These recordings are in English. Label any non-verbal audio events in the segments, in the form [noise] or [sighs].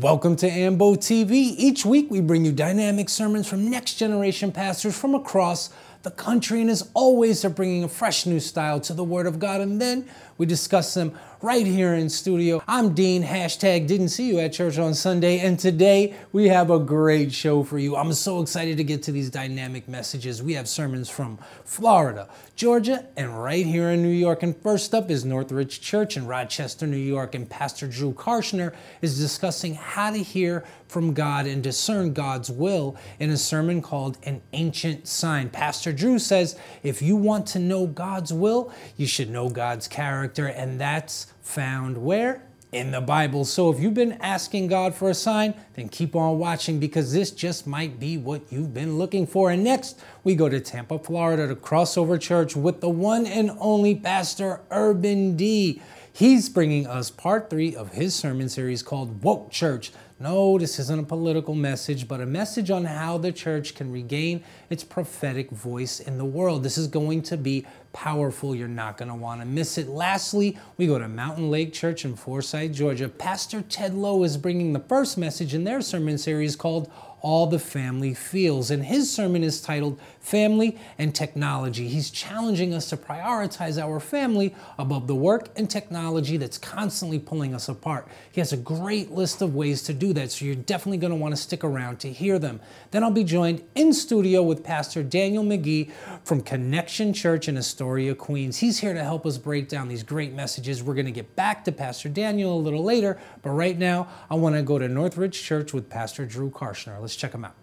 Welcome to Ambo TV. Each week we bring you dynamic sermons from next generation pastors from across the country, and as always, they're bringing a fresh new style to the Word of God. And then we discuss them right here in studio. I'm Dean, hashtag didn't see you at church on Sunday, and today we have a great show for you. I'm so excited to get to these dynamic messages. We have sermons from Florida, Georgia, and right here in New York. And first up is Northridge Church in Rochester, New York, and Pastor Drew Karshner is discussing how to hear from God and discern God's will in a sermon called An Ancient Sign. Pastor Drew says if you want to know God's will, you should know God's character, and that's found where? In the Bible. So if you've been asking God for a sign, then keep on watching because this just might be what you've been looking for. And next, we go to Tampa, Florida to Crossover Church with the one and only Pastor Urban D. He's bringing us part three of his sermon series called Woke Church no, this isn't a political message, but a message on how the church can regain its prophetic voice in the world. This is going to be powerful. You're not going to want to miss it. Lastly, we go to Mountain Lake Church in Forsyth, Georgia. Pastor Ted Lowe is bringing the first message in their sermon series called all the family feels. And his sermon is titled Family and Technology. He's challenging us to prioritize our family above the work and technology that's constantly pulling us apart. He has a great list of ways to do that, so you're definitely going to want to stick around to hear them. Then I'll be joined in studio with Pastor Daniel McGee from Connection Church in Astoria, Queens. He's here to help us break down these great messages. We're going to get back to Pastor Daniel a little later, but right now I want to go to Northridge Church with Pastor Drew Karshner. Let's check them out.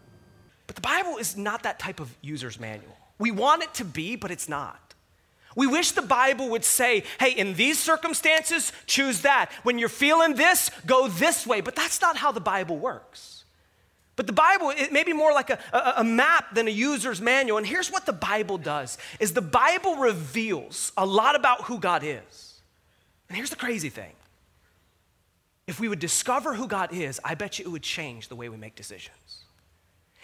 But the Bible is not that type of user's manual. We want it to be, but it's not. We wish the Bible would say, hey, in these circumstances, choose that. When you're feeling this, go this way. But that's not how the Bible works. But the Bible, it may be more like a, a, a, map than a user's manual. And here's what the Bible does is the Bible reveals a lot about who God is. And here's the crazy thing. If we would discover who God is, I bet you it would change the way we make decisions.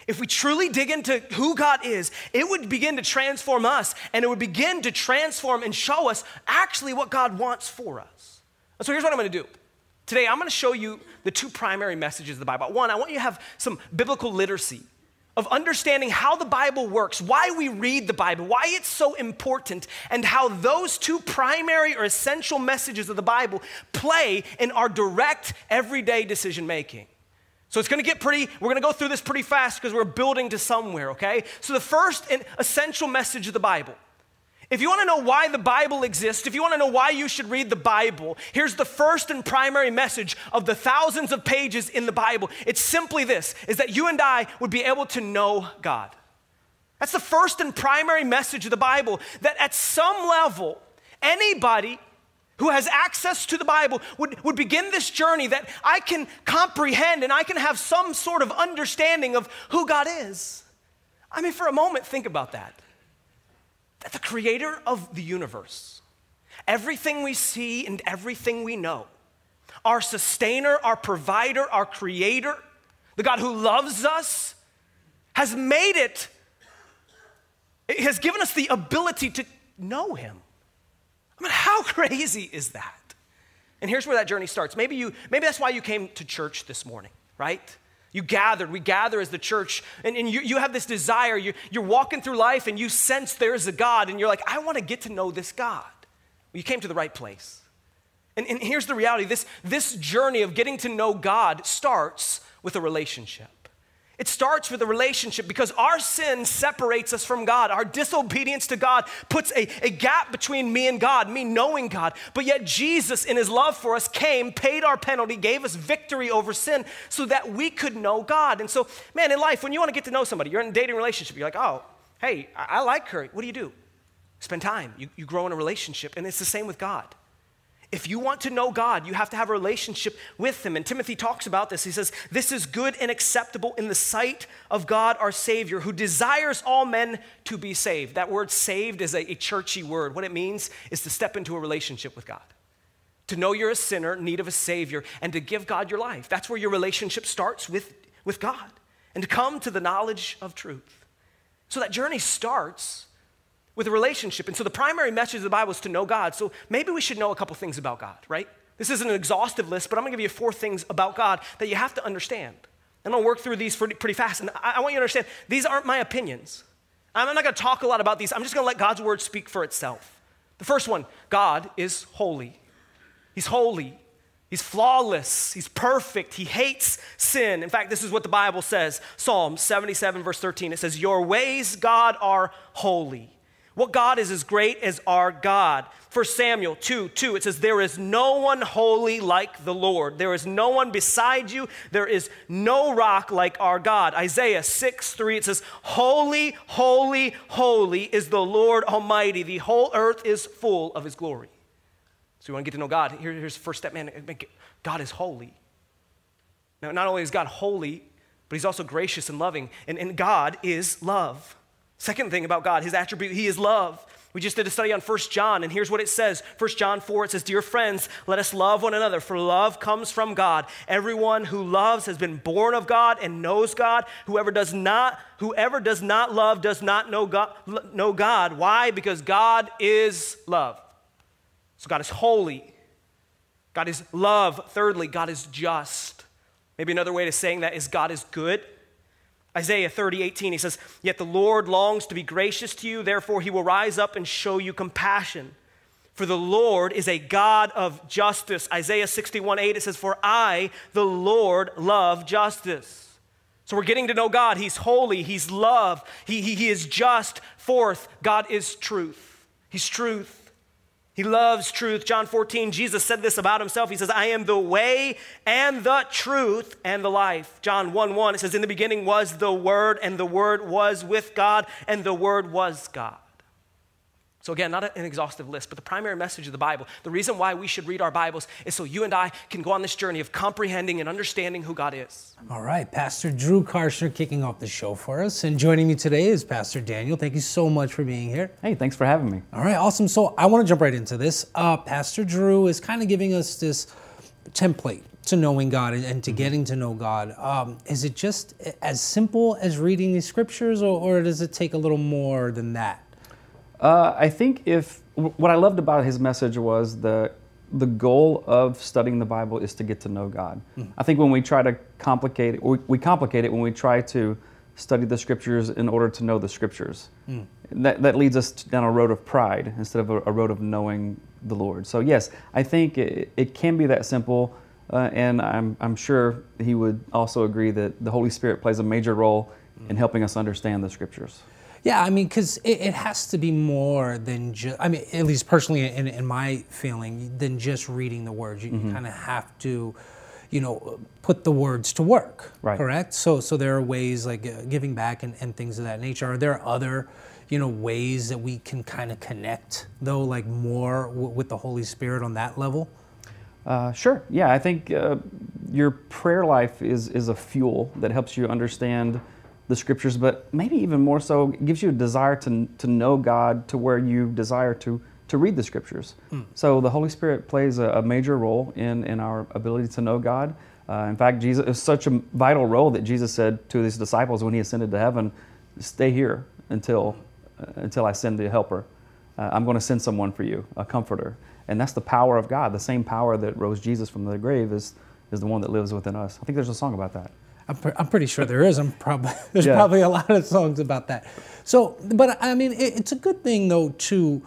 If we truly dig into who God is, it would begin to transform us and it would begin to transform and show us actually what God wants for us. so here's what I'm going to do. Today, I'm going to show you the two primary messages of the Bible. One, I want you to have some biblical literacy of understanding how the Bible works, why we read the Bible, why it's so important, and how those two primary or essential messages of the Bible play in our direct, everyday decision making. So it's gonna get pretty, we're gonna go through this pretty fast because we're building to somewhere, okay? So the first and essential message of the Bible. If you wanna know why the Bible exists, if you wanna know why you should read the Bible, here's the first and primary message of the thousands of pages in the Bible. It's simply this is that you and I would be able to know God. That's the first and primary message of the Bible that at some level, anybody who has access to the Bible would, would begin this journey that I can comprehend and I can have some sort of understanding of who God is. I mean, for a moment, think about that. That the creator of the universe, everything we see and everything we know, our sustainer, our provider, our creator, the God who loves us, has made it, it has given us the ability to know him. I mean, how [laughs] crazy is that? And here's where that journey starts. Maybe you, maybe that's why you came to church this morning, right? You gathered, we gather as the church, and, and you, you have this desire. You, you're walking through life and you sense there's a God, and you're like, I want to get to know this God. Well, you came to the right place. And, and here's the reality this, this journey of getting to know God starts with a relationship. It starts with a relationship because our sin separates us from God. Our disobedience to God puts a, a gap between me and God, me knowing God. But yet, Jesus, in his love for us, came, paid our penalty, gave us victory over sin so that we could know God. And so, man, in life, when you want to get to know somebody, you're in a dating relationship, you're like, oh, hey, I, I like her. What do you do? Spend time. You, you grow in a relationship. And it's the same with God. If you want to know God, you have to have a relationship with Him. And Timothy talks about this. He says, This is good and acceptable in the sight of God our Savior, who desires all men to be saved. That word saved is a, a churchy word. What it means is to step into a relationship with God, to know you're a sinner, need of a Savior, and to give God your life. That's where your relationship starts with, with God, and to come to the knowledge of truth. So that journey starts with a relationship. And so the primary message of the Bible is to know God. So maybe we should know a couple things about God, right? This isn't an exhaustive list, but I'm gonna give you four things about God that you have to understand. And I'll work through these pretty, fast. And I want you to understand these aren't my opinions. I'm not gonna talk a lot about these. I'm just gonna let God's word speak for itself. The first one God is holy. He's holy. He's flawless. He's perfect. He hates sin. In fact, this is what the Bible says Psalm 77, verse 13. It says, Your ways, God, are holy. What God is as great as our God. For Samuel 2 2, it says, There is no one holy like the Lord. There is no one beside you. There is no rock like our God. Isaiah 6 3, it says, Holy, holy, holy is the Lord Almighty. The whole earth is full of his glory. So you want to get to know God. Here, here's the first step, man. God is holy. Now, not only is God holy, but he's also gracious and loving. And, and God is love. Second thing about God, his attribute, he is love. We just did a study on 1 John, and here's what it says 1 John 4, it says, Dear friends, let us love one another, for love comes from God. Everyone who loves has been born of God and knows God. Whoever does not, whoever does not love does not know God, know God. Why? Because God is love. So God is holy. God is love. Thirdly, God is just. Maybe another way to saying that is God is good. Isaiah 30, 18, he says, Yet the Lord longs to be gracious to you, therefore he will rise up and show you compassion. For the Lord is a God of justice. Isaiah 61, 8, it says, For I, the Lord, love justice. So we're getting to know God. He's holy, He's love, He, he, he is just. Fourth, God is truth. He's truth. He loves truth. John 14, Jesus said this about himself. He says, I am the way and the truth and the life. John 1 1, it says, In the beginning was the Word, and the Word was with God, and the Word was God. So, again, not an exhaustive list, but the primary message of the Bible, the reason why we should read our Bibles is so you and I can go on this journey of comprehending and understanding who God is. All right, Pastor Drew Karshner kicking off the show for us. And joining me today is Pastor Daniel. Thank you so much for being here. Hey, thanks for having me. All right, awesome. So, I want to jump right into this. Uh, Pastor Drew is kind of giving us this template to knowing God and, to mm-hmm. getting to know God. Um, is it just as simple as reading these scriptures, or, or does it take a little more than that? Uh, I think if what I loved about his message was the the goal of studying the Bible is to get to know God. Mm. I think when we try to complicate it, we, we, complicate it when we try to study the scriptures in order to know the scriptures. Mm. That, that leads us down a road of pride instead of a, a road of knowing the Lord. So, yes, I think it, it can be that simple. Uh, and I'm, I'm sure he would also agree that the Holy Spirit plays a major role mm. in helping us understand the scriptures. Yeah, I mean, because it, it, has to be more than just, I mean, at least personally in, in my feeling, than just reading the words. You mm-hmm. kind of have to, you know, put the words to work, right. correct? So, so there are ways like uh, giving back and, and things of that nature. Are there other, you know, ways that we can kind of connect, though, like more w- with the Holy Spirit on that level? Uh, sure. Yeah, I think uh, your prayer life is is a fuel that helps you understand the scriptures, but maybe even more so, gives you a desire to, to know God to where you desire to, to read the scriptures. Mm. So the Holy Spirit plays a, a, major role in, in our ability to know God. Uh, in fact, Jesus is such a vital role that Jesus said to his disciples when he ascended to heaven, "Stay here until uh, until I send the Helper. Uh, I'm going to send someone for you, a Comforter." And that's the power of God. The same power that rose Jesus from the grave is is the one that lives within us. I think there's a song about that. I'm, pre- I'm pretty sure there is. I'm probably [laughs] there's yeah. probably a lot of songs about that. So, but I mean, it, it's a good thing though to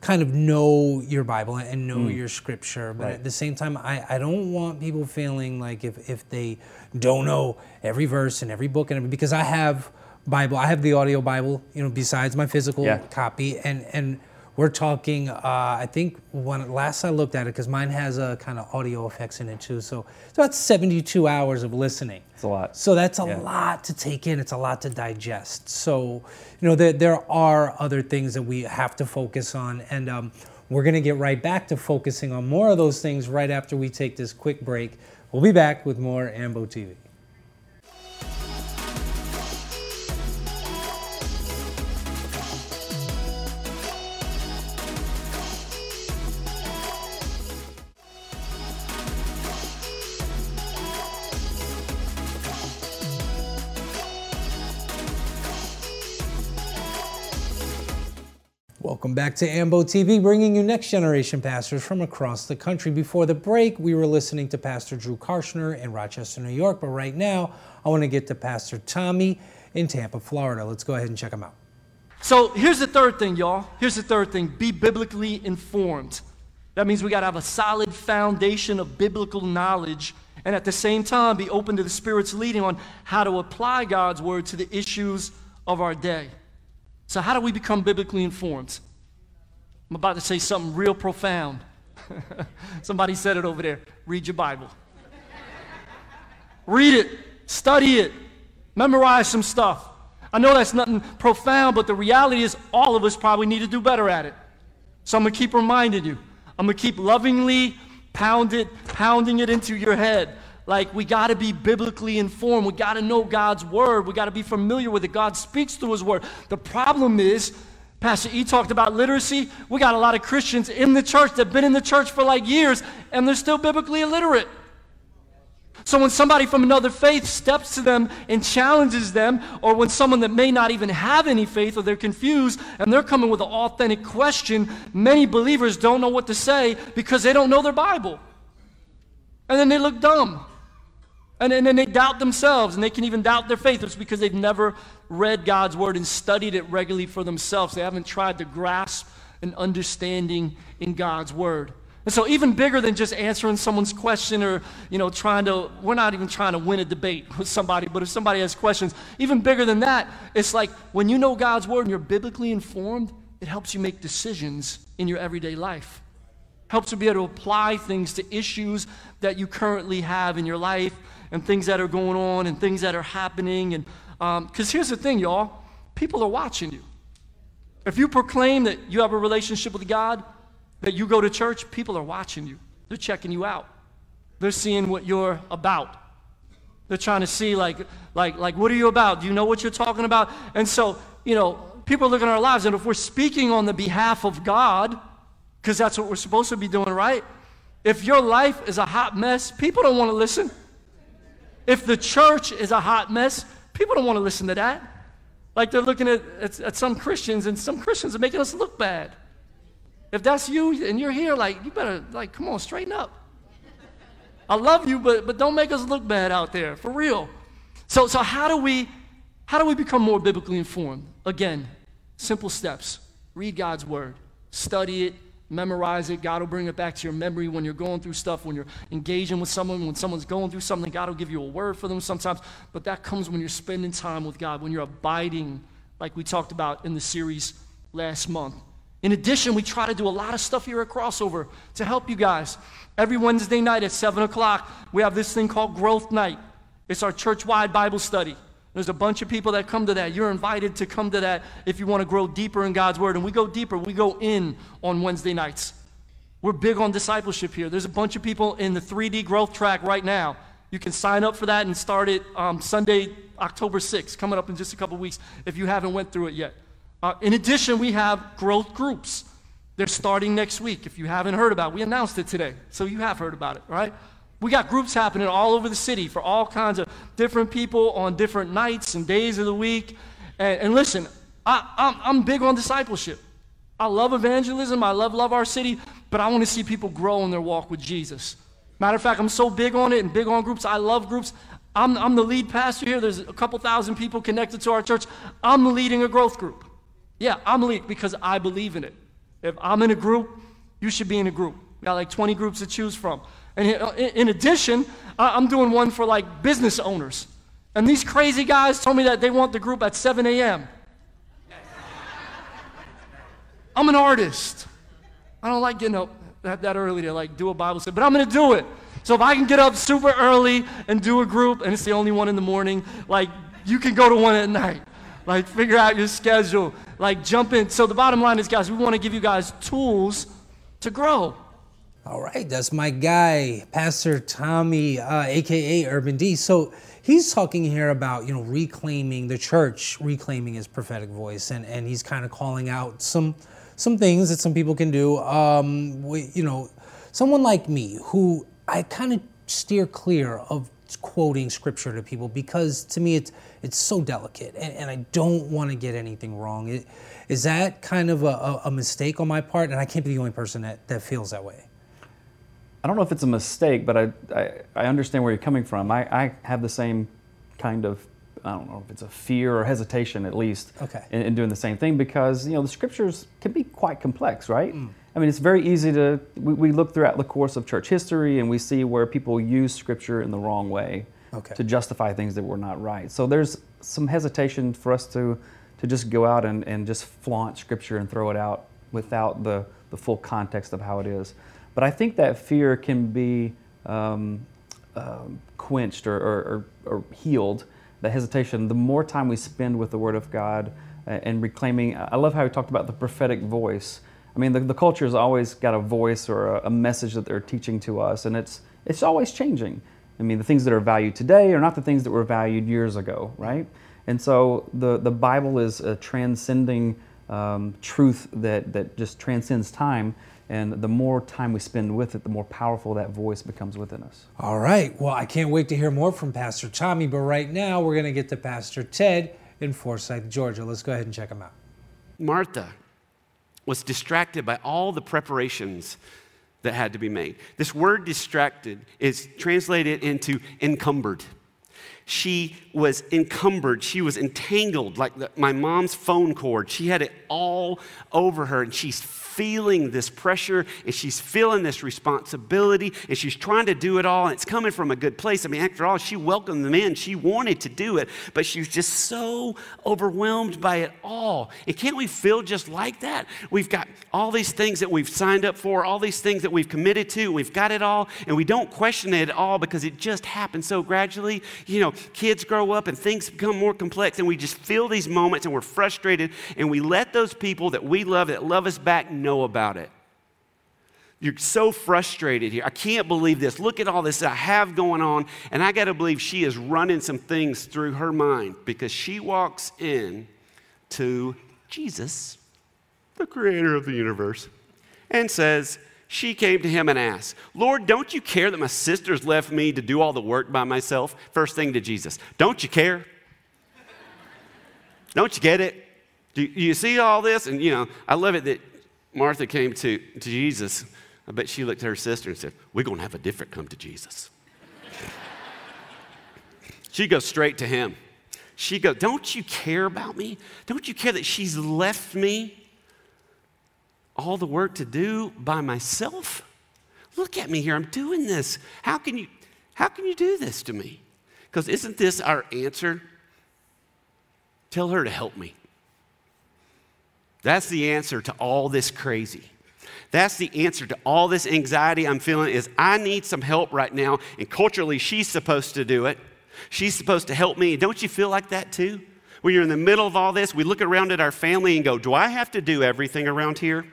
kind of know your Bible and know mm. your scripture. But right. at the same time, I, I don't want people feeling like if, if they don't know every verse and every book and every, because I have Bible, I have the audio Bible, you know, besides my physical yeah. copy, and and we're talking, uh, I think when last I looked at it, because mine has a kind of audio effects in it too. So it's about 72 hours of listening. It's a lot. So that's a yeah. lot to take in. It's a lot to digest. So, you know, there, there are other things that we have to focus on. And um, we're going to get right back to focusing on more of those things right after we take this quick break. We'll be back with more Ambo TV. Welcome back to AMBO TV, bringing you next generation pastors from across the country. Before the break, we were listening to Pastor Drew Karshner in Rochester, New York, but right now, I want to get to Pastor Tommy in Tampa, Florida. Let's go ahead and check him out. So here's the third thing, y'all. Here's the third thing be biblically informed. That means we got to have a solid foundation of biblical knowledge and at the same time be open to the Spirit's leading on how to apply God's word to the issues of our day. So, how do we become biblically informed? I'm about to say something real profound. [laughs] Somebody said it over there. Read your Bible. Read it, study it, memorize some stuff. I know that's nothing profound, but the reality is all of us probably need to do better at it. So I'm going to keep reminding you. I'm going to keep lovingly pound it, pounding it into your head. Like we got to be biblically informed. We got to know God's word. We got to be familiar with it. God speaks through his word. The problem is, Pastor E talked about literacy. We got a lot of Christians in the church that have been in the church for like years and they're still biblically illiterate. So when somebody from another faith steps to them and challenges them, or when someone that may not even have any faith or they're confused and they're coming with an authentic question, many believers don't know what to say because they don't know their Bible. And then they look dumb. And, and then they doubt themselves and they can even doubt their faith. It's because they've never read God's word and studied it regularly for themselves. They haven't tried to grasp an understanding in God's word. And so even bigger than just answering someone's question or, you know, trying to, we're not even trying to win a debate [laughs] with somebody, but if somebody has questions, even bigger than that, it's like when you know God's word and you're biblically informed, it helps you make decisions in your everyday life. Helps you be able to apply things to issues that you currently have in your life and things that are going on and things that are happening. And because um, here's the thing, y'all, people are watching you. If you proclaim that you have a relationship with God, that you go to church, people are watching you. They're checking you out. They're seeing what you're about. They're trying to see, like, like, like, what are you about? Do you know what you're talking about? And so, you know, people look at our lives, and if we're speaking on the behalf of God, because that's what we're supposed to be doing, right? If your life is a hot mess, people don't want to listen. If the church is a hot mess, people don't want to listen to that. Like they're looking at, at, at some Christians, and some Christians are making us look bad. If that's you and you're here, like, you better, like, come on, straighten up. I love you, but, but don't make us look bad out there, for real. So, so how, do we, how do we become more biblically informed? Again, simple steps. Read God's word, study it, memorize it. God will bring it back to your memory when you're going through stuff, when you're engaging with someone, when someone's going through something. God will give you a word for them sometimes. But that comes when you're spending time with God, when you're abiding, like we talked about in the series last month. In addition, we try to do a lot of stuff here at Crossover to help you guys. Every Wednesday night at 7 o'clock, we have this thing called Growth Night. It's our church wide Bible study. There's a bunch of people that come to that. You're invited to come to that if you want to grow deeper in God's Word. And we go deeper, we go in on Wednesday nights. We're big on discipleship here. There's a bunch of people in the 3D growth track right now. You can sign up for that and start it um, Sunday, October 6th, coming up in just a couple weeks if you haven't went through it yet. Uh, in addition, we have growth groups. They're starting next week. If you haven't heard about it, we announced it today, so you have heard about it, right? We got groups happening all over the city for all kinds of different people on different nights and days of the week. And, and listen, I, I'm, I'm big on discipleship. I love evangelism. I love love our city, but I want to see people grow in their walk with Jesus. Matter of fact, I'm so big on it and big on groups. I love groups. I'm, I'm the lead pastor here. There's a couple thousand people connected to our church. I'm leading a growth group. Yeah, I'm elite because I believe in it. If I'm in a group, you should be in a group. We got like 20 groups to choose from. And uh, in addition, I'm doing one for like business owners. And these crazy guys told me that they want the group at 7 a.m. I'm an artist. I don't like getting up that, that early to like do a Bible study, but I'm going to do it. So if I can get up super early and do a group, and it's the only one in the morning, like you can go to one at night. Like, figure out your schedule. Like, jump in. So, the bottom line is, guys, we want to give you guys tools to grow. All right, that's my guy, Pastor Tommy, uh, aka Urban D. So he's talking here about you know reclaiming the church, reclaiming his prophetic voice, and and he's kind of calling out some some things that some people can do. Um, we, you know, someone like me who I kind of steer clear of quoting scripture to people because to me it's it's so delicate and, and I don't want to get anything wrong. It, is that kind of a, a, mistake on my part? And I can't be the only person that, that feels that way. I don't know if it's a mistake, but I, I, I understand where you're coming from. I, I have the same kind of I don't know if it's a fear or hesitation at least okay. in, in, doing the same thing because you know the scriptures can be quite complex, right? Mm. I mean, it's very easy to we, we, look throughout the course of church history and we see where people use scripture in the wrong way okay. to justify things that were not right. So there's some hesitation for us to to just go out and, and just flaunt scripture and throw it out without the, the full context of how it is. But I think that fear can be um, uh, quenched or, or, or, healed, the hesitation, the more time we spend with the Word of God uh, and reclaiming. I love how he talked about the prophetic voice. I mean, the, the culture has always got a voice or a, a message that they're teaching to us, and it's, it's always changing. I mean, the things that are valued today are not the things that were valued years ago, right? And so the, the Bible is a transcending um, truth that, that just transcends time. And the more time we spend with it, the more powerful that voice becomes within us. All right. Well, I can't wait to hear more from Pastor Tommy, but right now we're going to get to Pastor Ted in Forsyth, Georgia. Let's go ahead and check him out. Martha was distracted by all the preparations that had to be made. This word distracted is translated into encumbered she was encumbered. She was entangled like the, my mom's phone cord. She had it all over her, and she's feeling this pressure and she's feeling this responsibility and she's trying to do it all and it's coming from a good place. I mean, after all, she welcomed them in. She wanted to do it, but she was just so overwhelmed by it all. And can't we feel just like that? We've got all these things that we've signed up for, all these things that we've committed to, we've got it all, and we don't question it at all because it just happens so gradually. You know, kids grow up and things become more complex, and we just feel these moments and we're frustrated, and we let those people that we love, that love us back, know about it. You're so frustrated here. I can't believe this. Look at all this I have going on. And I got to believe she is running some things through her mind because she walks in to Jesus, the creator of the universe, and says, she came to him and asked, Lord, don't you care that my sisters left me to do all the work by myself? First thing to Jesus, don't you care? don't you get it? Do you see all this? And, you know, I love it that Martha came to, to Jesus, I bet she looked at her sister and said, We're going to have a different come to Jesus. [laughs] she goes straight to him. She goes, Don't you care about me? Don't you care that she's left me all the work to do by myself? Look at me here. I'm doing this. How can you, how can you do this to me? Because isn't this our answer? Tell her to help me. That's the answer to all this crazy. That's the answer to all this anxiety I'm feeling is I need some help right now and culturally she's supposed to do it. She's supposed to help me. Don't you feel like that too? When you're in the middle of all this, we look around at our family and go, "Do I have to do everything around here?"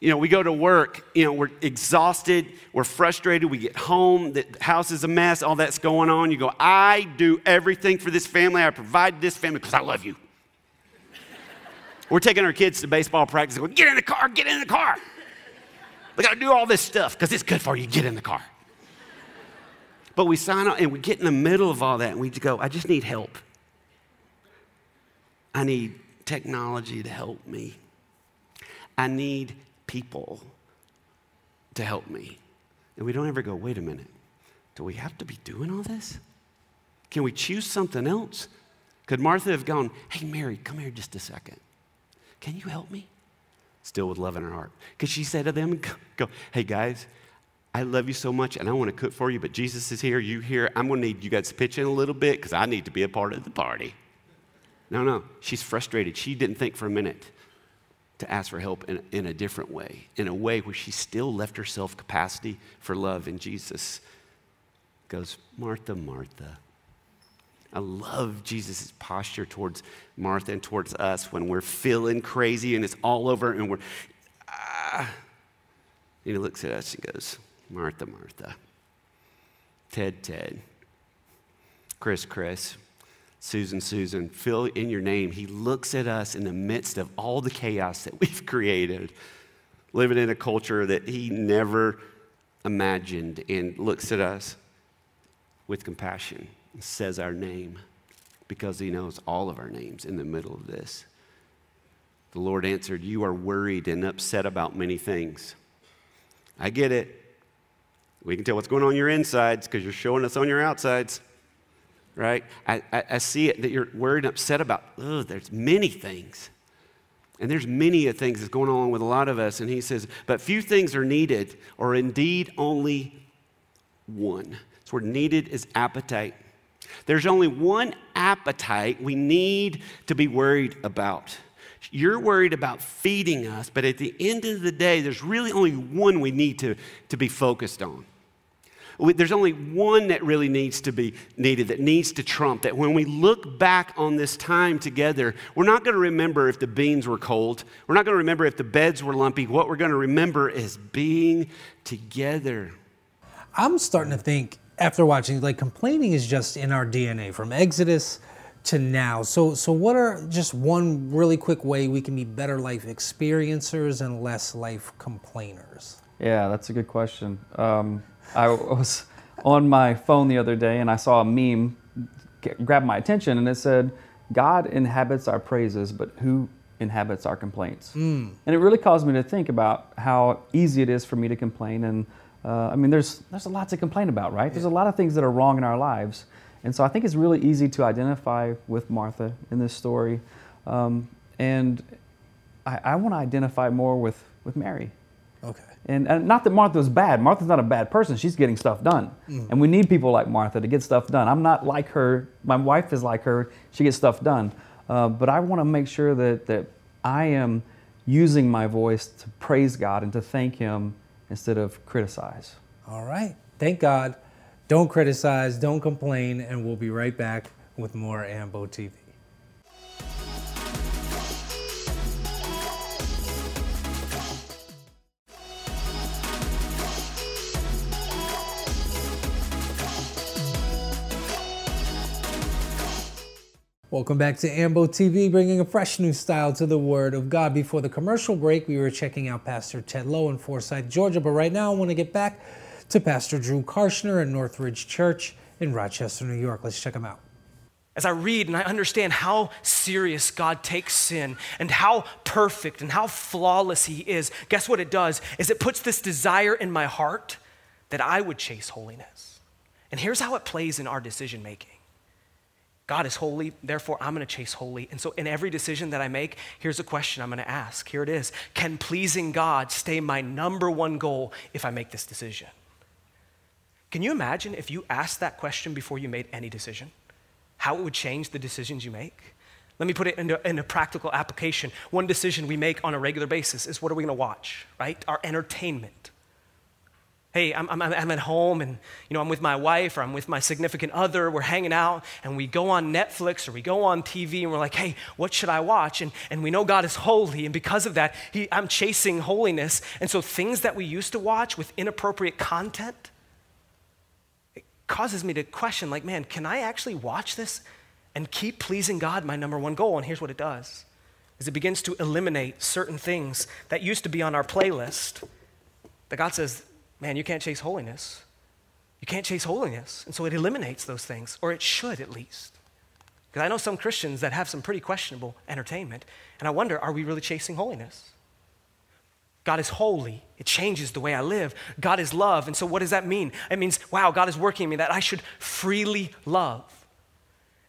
You know, we go to work, you know, we're exhausted, we're frustrated, we get home, the house is a mess, all that's going on. You go, I do everything for this family, I provide this family because I love you. We're taking our kids to baseball practice. Going, get in the car, get in the car. We got to do all this stuff because it's good for you. Get in the car. But we sign up and we get in the middle of all that and we go, I just need help. I need technology to help me. I need people to help me. And we don't ever go, wait a minute, do we have to be doing all this? Can we choose something else? Could Martha have gone, hey, Mary, come here just a second. Can you help me? Still with love in her heart. Because she said to them, [laughs] go, Hey guys, I love you so much and I want to cook for you, but Jesus is here, you here. I'm going to need you guys to pitch in a little bit because I need to be a part of the party. No, no. She's frustrated. She didn't think for a minute to ask for help in, in a different way, in a way where she still left herself capacity for love. And Jesus goes, Martha, Martha. I love Jesus' posture towards Martha and towards us when we're feeling crazy and it's all over and we're, ah. And he looks at us and goes, Martha, Martha, Ted, Ted, Chris, Chris, Susan, Susan, fill in your name. He looks at us in the midst of all the chaos that [laughs] we've created, living in a culture that he never imagined, and looks at us with compassion and says our name because he knows all of our names in the middle of this. The Lord answered, You are worried and upset about many things. I get it. We can tell what's going on your insides because you're showing us on your outsides, right? I, I, I, see it that you're worried and upset about, oh, there's many things. And there's many things that's going on with a lot of us. And he says, but few things are needed, or indeed only one. So where needed is appetite. There's only one appetite we need to be worried about. You're worried about feeding us, but at the end of the day, there's really only one we need to, to be focused on. There's only one that really needs to be needed, that needs to trump. That when we look back on this time together, we're not going to remember if the beans were cold. We're not going to remember if the beds were lumpy. What we're going to remember is being together. I'm starting to think after watching, like complaining is just in our DNA from Exodus to now. So, so what are just one really quick way we can be better life experiencers and less life complainers? Yeah, that's a good question. Um, I was on my phone the other day and I saw a meme grab my attention and it said, God inhabits our praises, but who inhabits our complaints? Mm. And it really caused me to think about how easy it is for me to complain and uh, I mean, there's, there's a lot to complain about, right? There's a lot of things that are wrong in our lives. And so I think it's really easy to identify with Martha in this story. Um, and I, I want to identify more with, with Mary. Okay. And, and, not that Martha was bad. Martha's not a bad person. She's getting stuff done. Mm. And we need people like Martha to get stuff done. I'm not like her. My wife is like her. She gets stuff done. Uh, but I want to make sure that, that I am using my voice to praise God and to thank Him instead of criticize. All right. Thank God. Don't criticize, don't complain, and we'll be right back with more Ambo TV. Welcome back to Ambo TV, bringing a fresh new style to the Word of God. Before the commercial break, we were checking out Pastor Ted Lowe in Forsyth, Georgia, but right now I want to get back to Pastor Drew Karshner at Northridge Church in Rochester, New York. Let's check him out. As I read and I understand how serious God takes sin and how perfect and how flawless He is, guess what it does? Is it puts this desire in my heart that I would chase holiness. And here's how it plays in our decision making. God is holy, therefore I'm going to chase holy. And so, in every decision that I make, here's a question I'm going to ask. Here it is Can pleasing God stay my number one goal if I make this decision? Can you imagine if you asked that question before you made any decision? How it would change the decisions you make? Let me put it into, in a practical application. One decision we make on a regular basis is what are we going to watch, right? Our entertainment. Hey, I'm, I'm, I'm, at home and you know, I'm with my wife or I'm with my significant other. We're hanging out and we go on Netflix or we go on TV and we're like, hey, what should I watch? And, and we know God is holy. And because of that, he, I'm chasing holiness. And so things that we used to watch with inappropriate content, it causes me to question, like, man, can I actually watch this and keep pleasing God my number one goal? And here's what it does is it begins to eliminate certain things that used to be on our playlist that God says, man, you can't chase holiness. You can't chase holiness. And so it eliminates those things, or it should at least. Because I know some Christians that have some pretty questionable entertainment, and I wonder, are we really chasing holiness? God is holy. It changes the way I live. God is love. And so, what does that mean? It means, wow, God is working in me that I should freely love.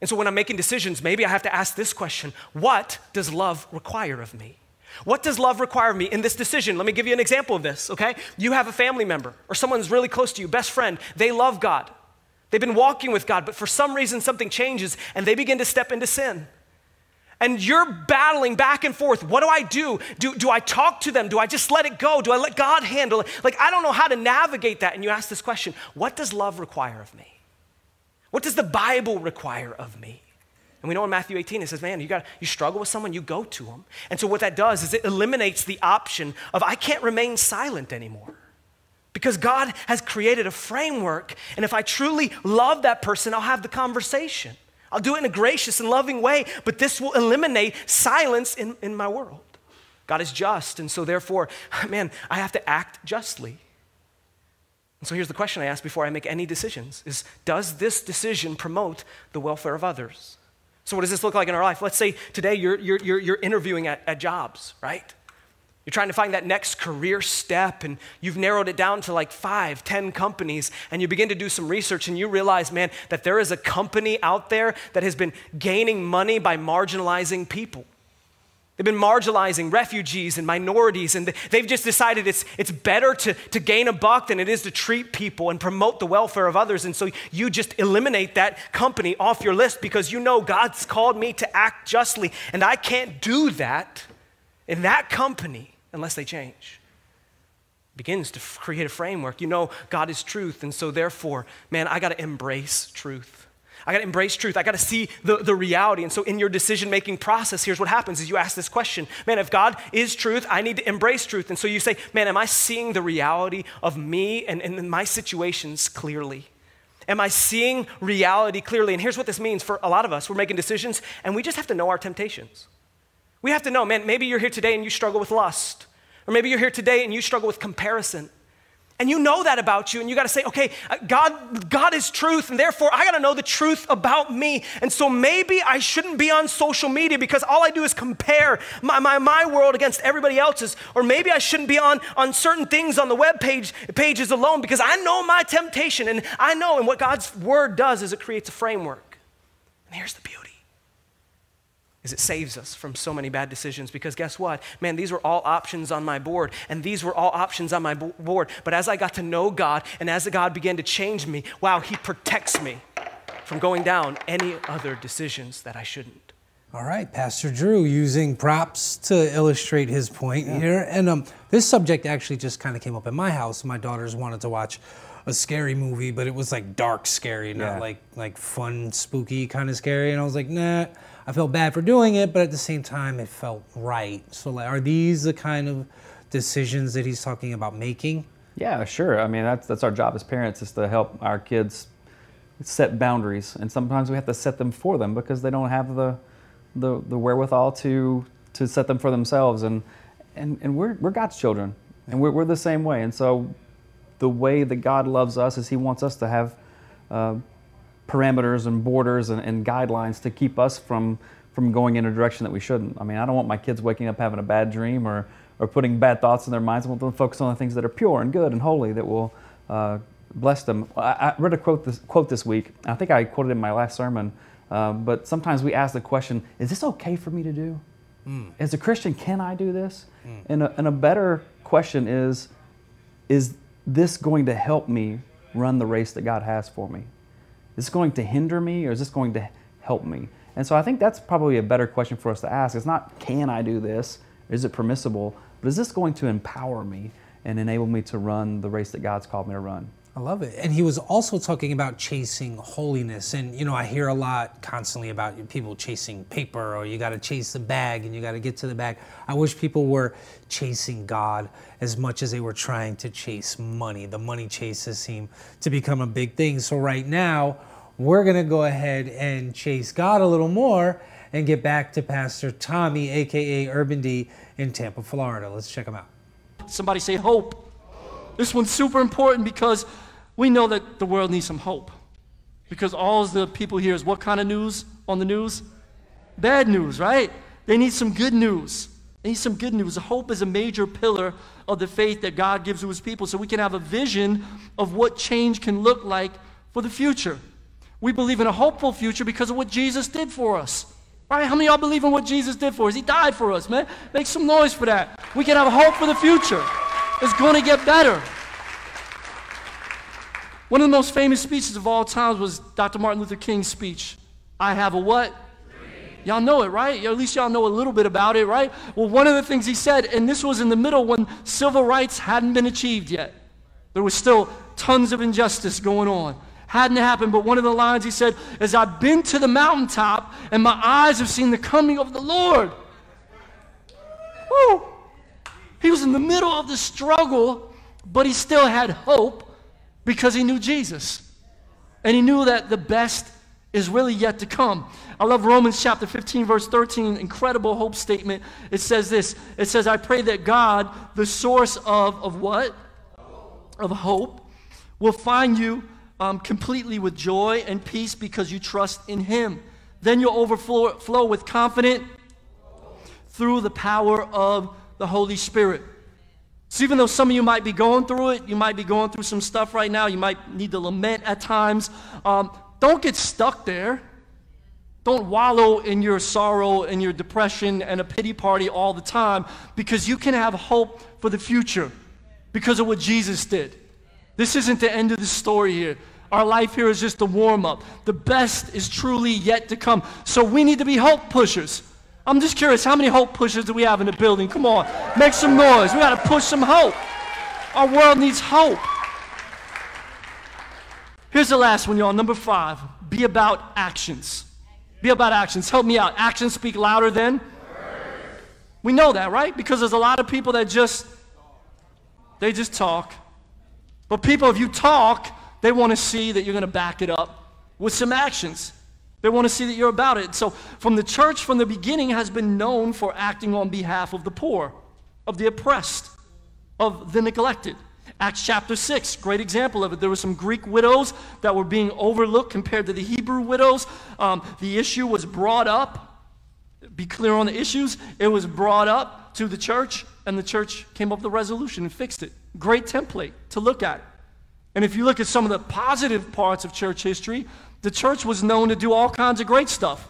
And so, when I'm making decisions, maybe I have to ask this question What does love require of me? What does love require of me in this decision? Let me give you an example of this, okay? You have a family member or someone's really close to you, best friend. They love God. They've been walking with God, but for some reason something changes and they begin to step into sin. And you're battling back and forth. What do I do? do? Do I talk to them? Do I just let it go? Do I let God handle it? Like, I don't know how to navigate that. And you ask this question What does love require of me? What does the Bible require of me? And we know in Matthew 18 it says, man, you got you struggle with someone, you go to them. And so what that does is it eliminates the option of I can't remain silent anymore. Because God has created a framework, and if I truly love that person, I'll have the conversation. I'll do it in a gracious and loving way, but this will eliminate silence in, in my world. God is just, and so therefore, [sighs] man, I have to act justly. And so here's the question I ask before I make any decisions is does this decision promote the welfare of others? So what does this look like in our life? Let's say today you're, you're, you're, you're interviewing at, at jobs, right? You're trying to find that next career step, and you've narrowed it down to like five, ten companies, and you begin to do some research, and you realize, man, that there is a company out there that has been gaining money by marginalizing people. They've been marginalizing refugees and minorities, and they've just decided it's, it's better to, to gain a buck than it is to treat people and promote the welfare of others. And so you just eliminate that company off your list because you know God's called me to act justly, and I can't do that in that company unless they change. Begins to create a framework. You know, God is truth, and so therefore, man, I got to embrace truth. I got to embrace truth. I got to see the, the reality. And so in your decision making process, here's what happens is you ask this question, man, if God is truth, I need to embrace truth. And so you say, man, am I seeing the reality of me and, and my situations clearly? Am I seeing reality clearly? And here's what this means for a lot of us. We're making decisions and we just have to know our temptations. We have to know, man, maybe you're here today and you struggle with lust. Or maybe you're here today and you struggle with comparison. And you know that about you, and you got to say, okay, uh, God, God is truth, and therefore I got to know the truth about me. And so maybe I shouldn't be on social media because all I do is compare my, my, my world against everybody else's. Or maybe I shouldn't be on, on certain things on the web page, pages alone because I know my temptation, and I know, and what God's word does is it creates a framework. And here's the beauty is it saves us from so many bad decisions. Because guess what? Man these were all options on my board and these were all options on my board. But as i got to know god and as god began to change me wow he protects me from going down any other decisions that i shouldn't. All right pastor drew using props to illustrate his point yeah. here. And um, this subject actually just kind of came up in my house. My daughters wanted to watch a scary movie but it was like dark scary not yeah. like like fun spooky kind of scary. And i was like nah I felt bad for doing it, but at the same time, it felt right. So, like, are these the kind of decisions that he's talking about making? Yeah, sure. I mean, that's that's our job as parents is to help our kids set boundaries, and sometimes we have to set them for them because they don't have the the, the wherewithal to to set them for themselves. And and, and we're we're God's children, and we're, we're the same way. And so, the way that God loves us is He wants us to have. Uh, parameters and borders and, and, guidelines to keep us from from going in a direction that we shouldn't. I mean, I don't want my kids waking up having a bad dream or or putting bad thoughts in their minds. I want them to focus on the things that are pure and good and holy that will uh, bless them. I, I, read a quote this quote this week. I think I quoted it in my last sermon. Uh, but sometimes we ask the question: Is this okay for me to do? Mm. As a Christian, can I do this? Mm. And, a, and a better question is: Is this going to help me run the race that God has for me? Is this going to hinder me or is this going to help me? And so I think that's probably a better question for us to ask. It's not, can I do this? Is it permissible? But is this going to empower me and enable me to run the race that God's called me to run? I love it. And he was also talking about chasing holiness. And, you know, I hear a lot constantly about people chasing paper or you got to chase the bag and you got to get to the bag. I wish people were chasing God as much as they were trying to chase money. The money chases seem to become a big thing. So, right now, we're going to go ahead and chase God a little more and get back to Pastor Tommy, aka Urban D, in Tampa, Florida. Let's check him out. Somebody say hope. This one's super important because we know that the world needs some hope. Because all the people here is what kind of news on the news? Bad news, right? They need some good news. They need some good news. Hope is a major pillar of the faith that God gives to his people so we can have a vision of what change can look like for the future. We believe in a hopeful future because of what Jesus did for us. Right? How many of y'all believe in what Jesus did for us? He died for us, man. Make some noise for that. We can have hope for the future. It's going to get better. One of the most famous speeches of all times was Dr. Martin Luther King's speech. I have a what? Y'all know it, right? At least y'all know a little bit about it, right? Well, one of the things he said, and this was in the middle when civil rights hadn't been achieved yet. There was still tons of injustice going on. Hadn't happened, but one of the lines he said is, I've been to the mountaintop and my eyes have seen the coming of the Lord. Woo! He was in the middle of the struggle, but he still had hope because he knew Jesus. And he knew that the best is really yet to come. I love Romans chapter 15, verse 13, incredible hope statement. It says this It says, I pray that God, the source of, of what? Of hope, will find you um, completely with joy and peace because you trust in Him. Then you'll overflow flow with confidence through the power of the Holy Spirit. So, even though some of you might be going through it, you might be going through some stuff right now, you might need to lament at times, um, don't get stuck there. Don't wallow in your sorrow and your depression and a pity party all the time because you can have hope for the future because of what Jesus did. This isn't the end of the story here. Our life here is just a warm up. The best is truly yet to come. So we need to be hope pushers. I'm just curious, how many hope pushers do we have in the building? Come on, make some noise. We got to push some hope. Our world needs hope. Here's the last one, y'all. Number five be about actions. Be about actions. Help me out. Actions speak louder than. We know that, right? Because there's a lot of people that just they just talk. But people, if you talk, they want to see that you're going to back it up with some actions. They want to see that you're about it. So, from the church from the beginning has been known for acting on behalf of the poor, of the oppressed, of the neglected. Acts chapter 6, great example of it. There were some Greek widows that were being overlooked compared to the Hebrew widows. Um, the issue was brought up. Be clear on the issues. It was brought up to the church, and the church came up with a resolution and fixed it. Great template to look at. And if you look at some of the positive parts of church history, the church was known to do all kinds of great stuff.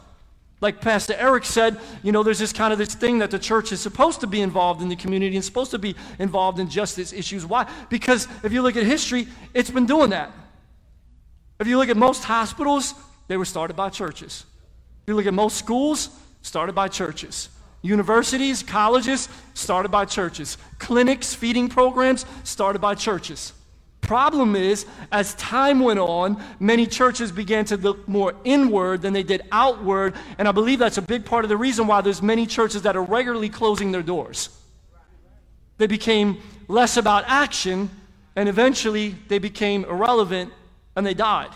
Like Pastor Eric said, you know, there's this kind of this thing that the church is supposed to be involved in the community and supposed to be involved in justice issues. Why? Because if you look at history, it's been doing that. If you look at most hospitals, they were started by churches. If you look at most schools, started by churches. Universities, colleges, started by churches. Clinics, feeding programs, started by churches. Problem is, as time went on, many churches began to look more inward than they did outward, and I believe that's a big part of the reason why there's many churches that are regularly closing their doors. They became less about action, and eventually they became irrelevant and they died.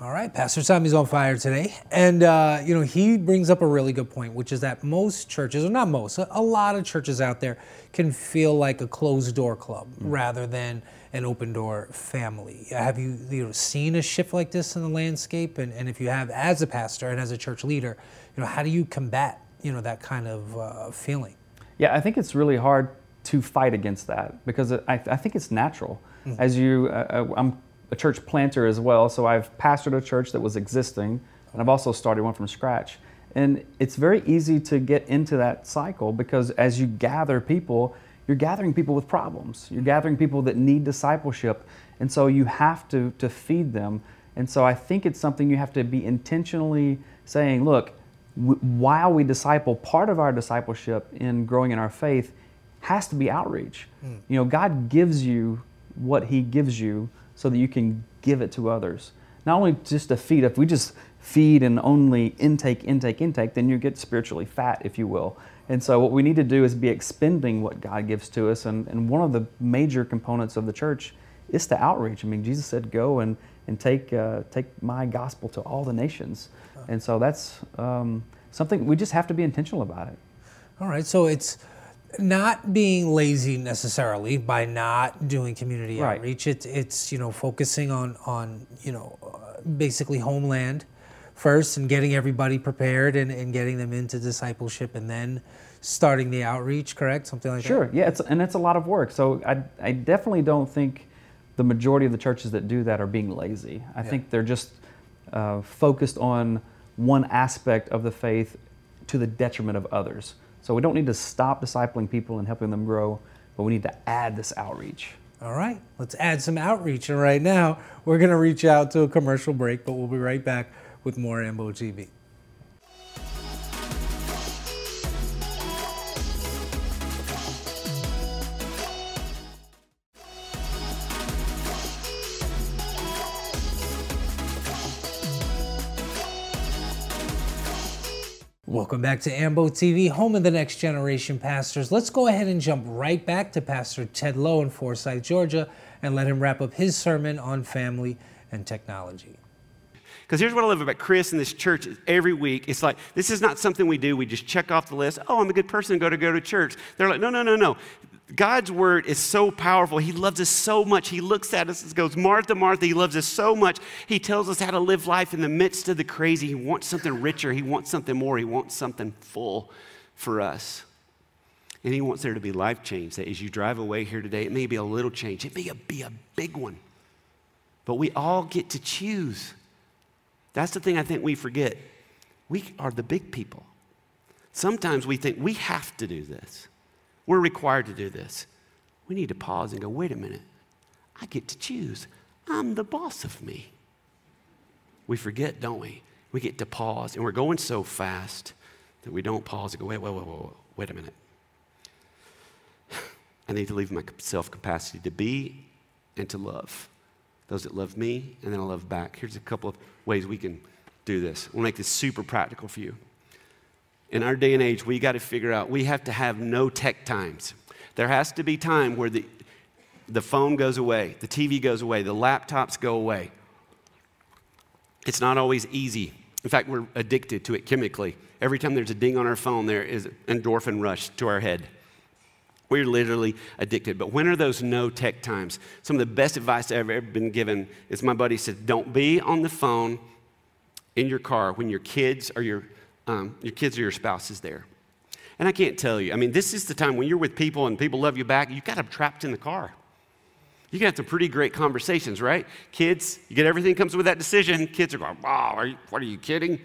All right, Pastor Tommy's on fire today. And, uh, you know, he brings up a really good point, which is that most churches, or not most, a lot of churches out there can feel like a closed door club mm-hmm. rather than an open door family. Have you, you know, seen a shift like this in the landscape? And, and if you have, as a pastor and as a church leader, you know, how do you combat, you know, that kind of uh, feeling? Yeah, I think it's really hard to fight against that because I, I think it's natural. Mm-hmm. As you, uh, uh I'm a church planter as well, so I've pastored a church that was existing, and I've also started one from scratch. And it's very easy to get into that cycle because as you gather people, you're gathering people with problems. You're gathering people that need discipleship. And so you have to, to feed them. And so I think it's something you have to be intentionally saying, look, w- while we disciple, part of our discipleship in growing in our faith has to be outreach. Mm. You know, God gives you what He gives you so that you can give it to others. Not only just to feed, if we just feed and only intake, intake, intake, then you get spiritually fat, if you will. And so, what we need to do is be expending what God gives to us. And, and one of the major components of the church is to outreach. I mean, Jesus said, Go and, and take, uh, take my gospel to all the nations. And so, that's um, something we just have to be intentional about it. All right. So, it's not being lazy necessarily by not doing community right. outreach. It's it's you know focusing on on you know basically homeland first and getting everybody prepared and, and getting them into discipleship and then starting the outreach. Correct, something like sure. that. Sure. Yeah, it's and it's a lot of work. So I I definitely don't think the majority of the churches that do that are being lazy. I yeah. think they're just uh, focused on one aspect of the faith to the detriment of others. So we don't need to stop discipling people and helping them grow, but we need to add this outreach. All right, let's add some outreach. And right now, we're going to reach out to a commercial break, but we'll be right back with more Ambo TV. Welcome back to Ambo TV, home of the next generation pastors. Let's go ahead and jump right back to Pastor Ted Lowe in Forsyth, Georgia, and let him wrap up his sermon on family and technology. Because here's what I love about Chris and this church every week. It's like, this is not something we do. We just check off the list. Oh, I'm a good person, go to go to church. They're like, no, no, no, no. God's word is so powerful. He loves us so much. He looks at us and goes, Martha, Martha, he loves us so much. He tells us how to live life in the midst of the crazy. He wants something richer. He wants something more. He wants something full for us. And he wants there to be life change. That as you drive away here today, it may be a little change, it may be a big one. But we all get to choose. That's the thing I think we forget. We are the big people. Sometimes we think we have to do this. We're required to do this. We need to pause and go, wait a minute. I get to choose. I'm the boss of me. We forget, don't we? We get to pause, and we're going so fast that we don't pause and go, wait, wait, wait, wait, wait a minute. [sighs] I need to leave my self capacity to be and to love those that love me, and then I love back. Here's a couple of ways we can do this. We'll make this super practical for you in our day and age, we got to figure out we have to have no tech times. There has to be time where the, the phone goes away, the TV goes away, the laptops go away. It's not always easy. In fact, we're addicted to it chemically. Every time there's a ding on our phone, there is endorphin rush to our head. We're literally addicted. But when are those no tech times? Some of the best advice I've ever been given is my buddy said, don't be on the phone in your car when your kids or your um, your kids or your spouse is there. And I can't tell you, I mean, this is the time when you're with people and people love you back, you got them trapped in the car. You got some pretty great conversations, right? Kids, you get everything comes with that decision. Kids are going, wow, are you, what are you kidding?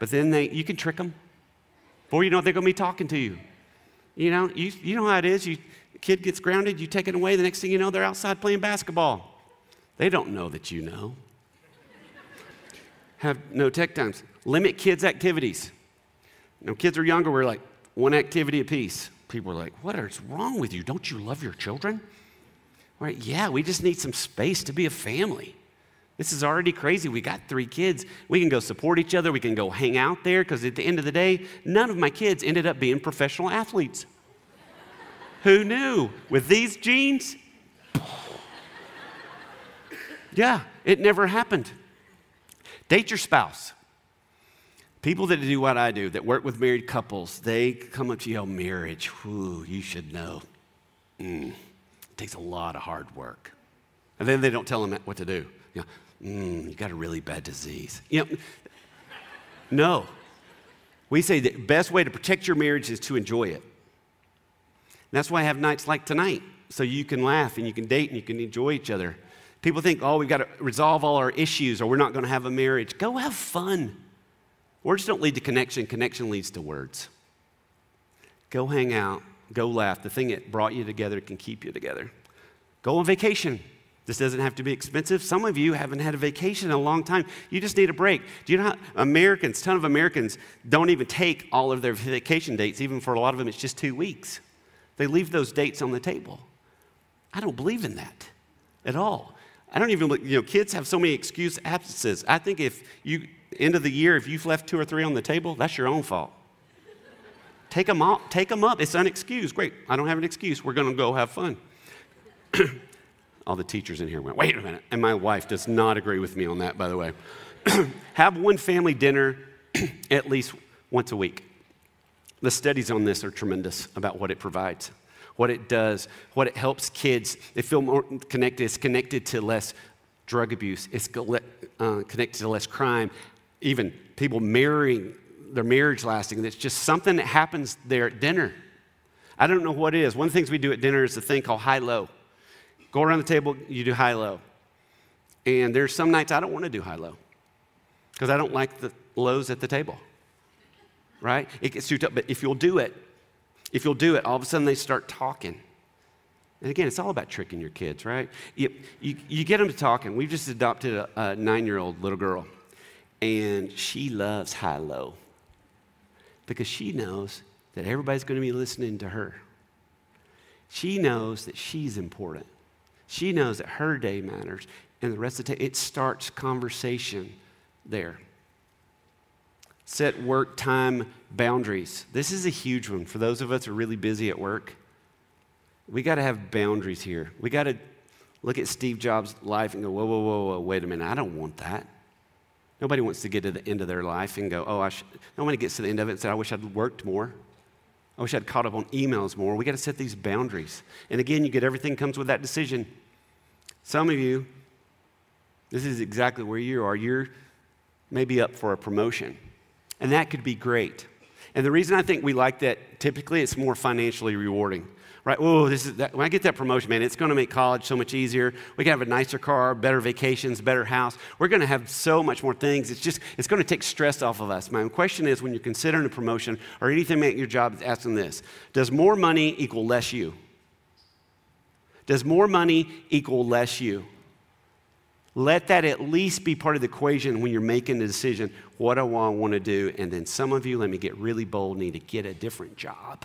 But then they, you can trick them. Before you know they're going to be talking to you. You know, you, you know how it is. You, kid gets grounded, you take it away, the next thing you know, they're outside playing basketball. They don't know that you know. Have no tech times. Limit kids' activities. When kids are younger, we're like, one activity apiece. People are like, what is wrong with you? Don't you love your children? Right? Yeah, we just need some space to be a family. This is already crazy. We got three kids. We can go support each other. We can go hang out there because at the end of the day, none of my kids ended up being professional athletes. Who knew? With these genes? yeah, it never happened. Date your spouse. People that do what I do, that work with married couples, they come up to you, oh, marriage, whew, you should know. Mm, it takes a lot of hard work. And then they don't tell them what to do. You, know, mm, you got a really bad disease. You know, no. We say the best way to protect your marriage is to enjoy it. And that's why I have nights like tonight, so you can laugh and you can date and you can enjoy each other. People think, oh, we've got to resolve all our issues or we're not going to have a marriage. Go have fun. Words don't lead to connection, connection leads to words. Go hang out, go laugh. The thing that brought you together can keep you together. Go on vacation. This doesn't have to be expensive. Some of you haven't had a vacation in a long time. You just need a break. Do you know how Americans, ton of Americans, don't even take all of their vacation dates. Even for a lot of them, it's just two weeks. They leave those dates on the table. I don't believe in that at all. I don't even, you know, kids have so many excuse absences. I think if you end of the year, if you've left two or three on the table, that's your own fault. Take them, up, take them up. It's unexcused. Great. I don't have an excuse. We're going to go have fun. [clears throat] All the teachers in here went, wait a minute. And my wife does not agree with me on that, by the way. [clears throat] have one family dinner [clears throat] at least once a week. The studies on this are tremendous about what it provides, what it does, what it helps kids. They feel more connected. It's connected to less drug abuse, it's uh, connected to less crime, even people marrying, their marriage lasting. It's just something that happens there at dinner. I don't know what it is. One of the things we do at dinner is a thing called high low. Go around the table, you do high low. And there's some nights I don't want to do high low because I don't like the lows at the table. Right? It gets too tough. But if you'll do it, if you'll do it, all of a sudden they start talking. And again, it's all about tricking your kids, right? You, you, you get them to talking. We've just adopted a, a nine year old little girl and she loves high low because she knows that everybody's going to be listening to her. She knows that she's important. She knows that her day matters. And the rest of the day, it starts conversation there. Set work time boundaries. This is a huge one for those of us who are really busy at work. We got to have boundaries here. We got to look at Steve Jobs' life and go, whoa, whoa, whoa, whoa, wait a minute, I don't want that. Nobody wants to get to the end of their life and go, oh, I should. Nobody gets to the end of it and say, I wish I'd worked more. I wish I'd caught up on emails more. We got to set these boundaries. And again, you get everything comes with that decision. Some of you, this is exactly where you are. You're maybe up for a promotion, and that could be great. And the reason I think we like that, typically, it's more financially rewarding right? Oh, this is that, when I get that promotion, man, it's going to make college so much easier. We can have a nicer car, better vacations, better house. We're going to have so much more things. It's just it's going to take stress off of us. My question is, when you're considering a promotion or anything at your job, asking this: Does more money equal less you? Does more money equal less you? Let that at least be part of the equation when you're making the decision what do I want to do? And then some of you, let me get really bold, need to get a different job.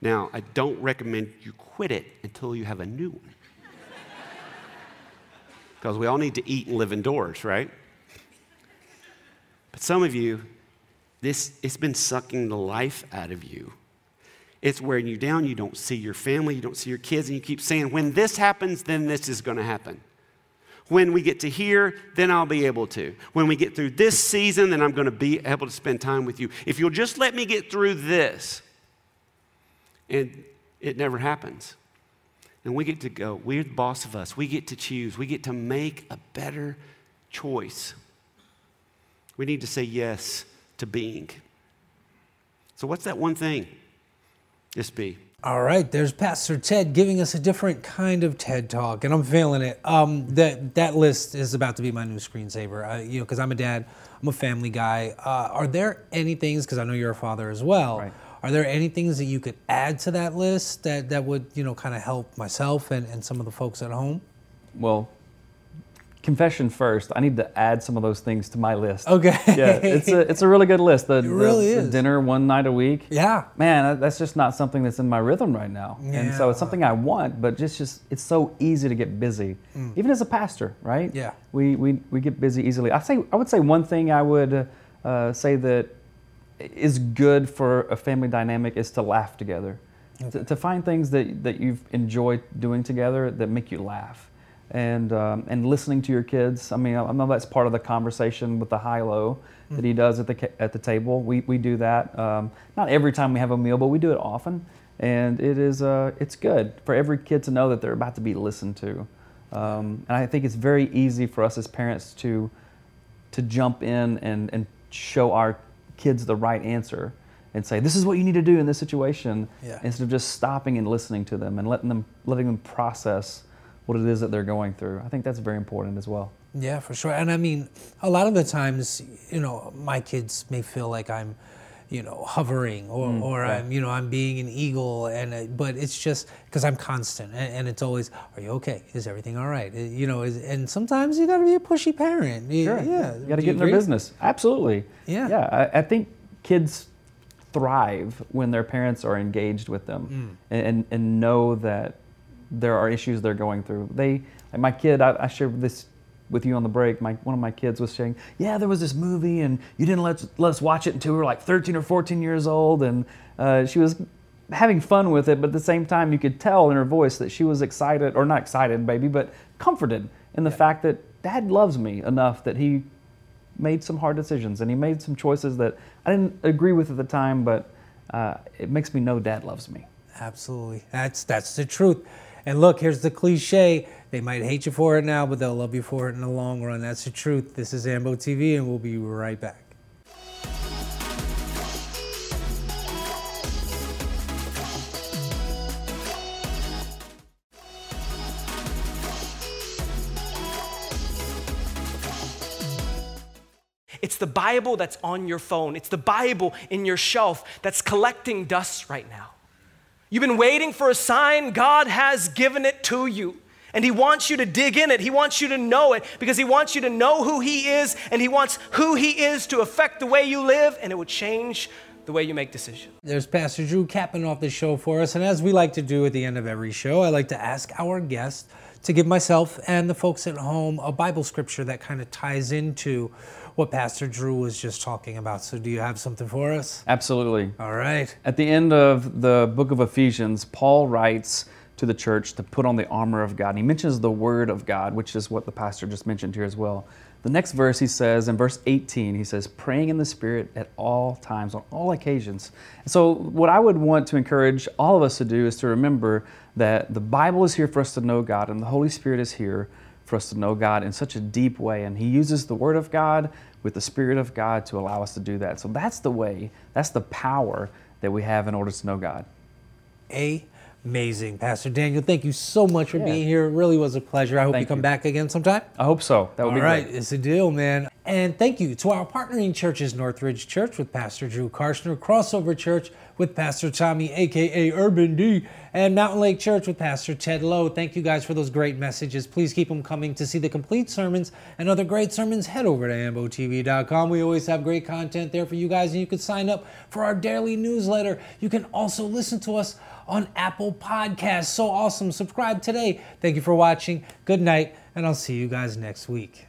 Now, I don't recommend you quit it until you have a new one. [laughs] Because we all need to eat and live indoors, right? But some of you, this it's been sucking the life out of you. It's wearing you down. You don't see your family, you don't see your kids, and you keep saying, when this happens, then this is going to happen. When we get to here, then I'll be able to. When we get through this season, then I'm going to be able to spend time with you. If you'll just let me get through this, and it never happens. And we get to go, we're the boss of us. We get to choose, we get to make a better choice. We need to say yes to being. So, what's that one thing? Just be. All right, there's Pastor Ted giving us a different kind of TED talk, and I'm feeling it. Um, that that list is about to be my new screensaver. Uh, you know, because I'm a dad, I'm a family guy. Uh, are there any things? Because I know you're a father as well. Right. Are there any things that you could add to that list that, that would, you know, kind of help myself and, and some of the folks at home? Well, confession first. I need to add some of those things to my list. Okay. Yeah, it's a it's a really good list. The, [laughs] It really the, is. the dinner one night a week. Yeah. Man, that's just not something that's in my rhythm right now. Yeah. And so it's something I want, but just just it's so easy to get busy, even as a pastor, right? Mm. Yeah. We we we get busy easily. I say I would say one thing I would uh, say that is good for a family dynamic is to laugh together, to, to find things that that you've enjoyed doing together that make you laugh. And, um, and listening to your kids. I mean, I know that's part of the conversation with the high low that he does at the at the table. We, we do that um, not every time we have a meal, but we do it often, and it is uh, it's good for every kid to know that they're about to be listened to. Um, and I think it's very easy for us as parents to to jump in and, and show our kids the right answer and say this is what you need to do in this situation Yeah. instead of just stopping and listening to them and letting them letting them process what it is that they're going through. I think that's very important as well. Yeah, for sure. And I mean, a lot of the times, you know, my kids may feel like I'm, you know, hovering or, or I'm, you know, I'm being an eagle. And uh, but it's just because I'm constant, and, and it's always, are you okay? Is everything all right? Uh, You know, is, and sometimes you got to be a pushy parent. You- Yeah, You got to get in their business. Absolutely. Yeah. Yeah. I, I think kids thrive when their parents are engaged with them Mm. and, and know that there are issues they're going through. They, like my kid, I, I shared this with you on the break. My one of my kids was saying, "Yeah, there was this movie, and you didn't let let us watch it until we were like 13 or 14 years old." And uh, she was having fun with it, but at the same time, you could tell in her voice that she was excited, or not excited, baby, but comforted in the fact that Dad loves me enough that he made some hard decisions and he made some choices that I didn't agree with at the time, but uh, it makes me know Dad loves me. Absolutely. That's that's the truth. And look, here's the cliche. They might hate you for it now, but they'll love you for it in the long run. That's the truth. This is Ambo TV, and we'll be right back. It's the Bible that's on your phone. It's the Bible in your shelf that's collecting dust right now. You've been waiting for a sign. God has given it to you. And He wants you to dig in it. He wants you to know it because He wants you to know who He is and He wants who He is to affect the way you live and it will change the way you make decisions. There's Pastor Drew capping off the show for us. And as we like to do at the end of every show, I like to ask our guest to give myself and the folks at home a Bible scripture that kind of ties into what Pastor Drew was just talking about. So, do you have something for us? Absolutely. All right. At the end of the book of Ephesians, Paul writes to to the church to put on the armor of God. And he mentions the word of God, which is what the pastor just mentioned here as well. The next verse he says, in verse 18, he says, praying in the Spirit at all times, on all occasions. So, what I would want to encourage all of us to do is to remember that the Bible is here for us to know God, and the Holy Spirit is here for us to know God in such a deep way. And He uses the Word of God with the Spirit of God to allow us to do that. So, that's the way, that's the power that we have in order to know God. Amazing. Pastor Daniel, thank you so much for Yeah. being here. It really was a pleasure. I hope Thank you come you. back again sometime. I hope so. That would All be right, great. it's a deal, man. And thank you to our partnering churches, Northridge Church with Pastor Drew Karshner, Crossover Church with Pastor Tommy, aka Urban D, and Mountain Lake Church with Pastor Ted Lowe. Thank you guys for those great messages. Please keep them coming. To see the complete sermons and other great sermons, head over to ambotv.com. We always have great content there for you guys, and you can sign up for our daily newsletter. You can also listen to us on Apple Podcasts. So awesome. Subscribe today. Thank you for watching. Good night, and I'll see you guys next week.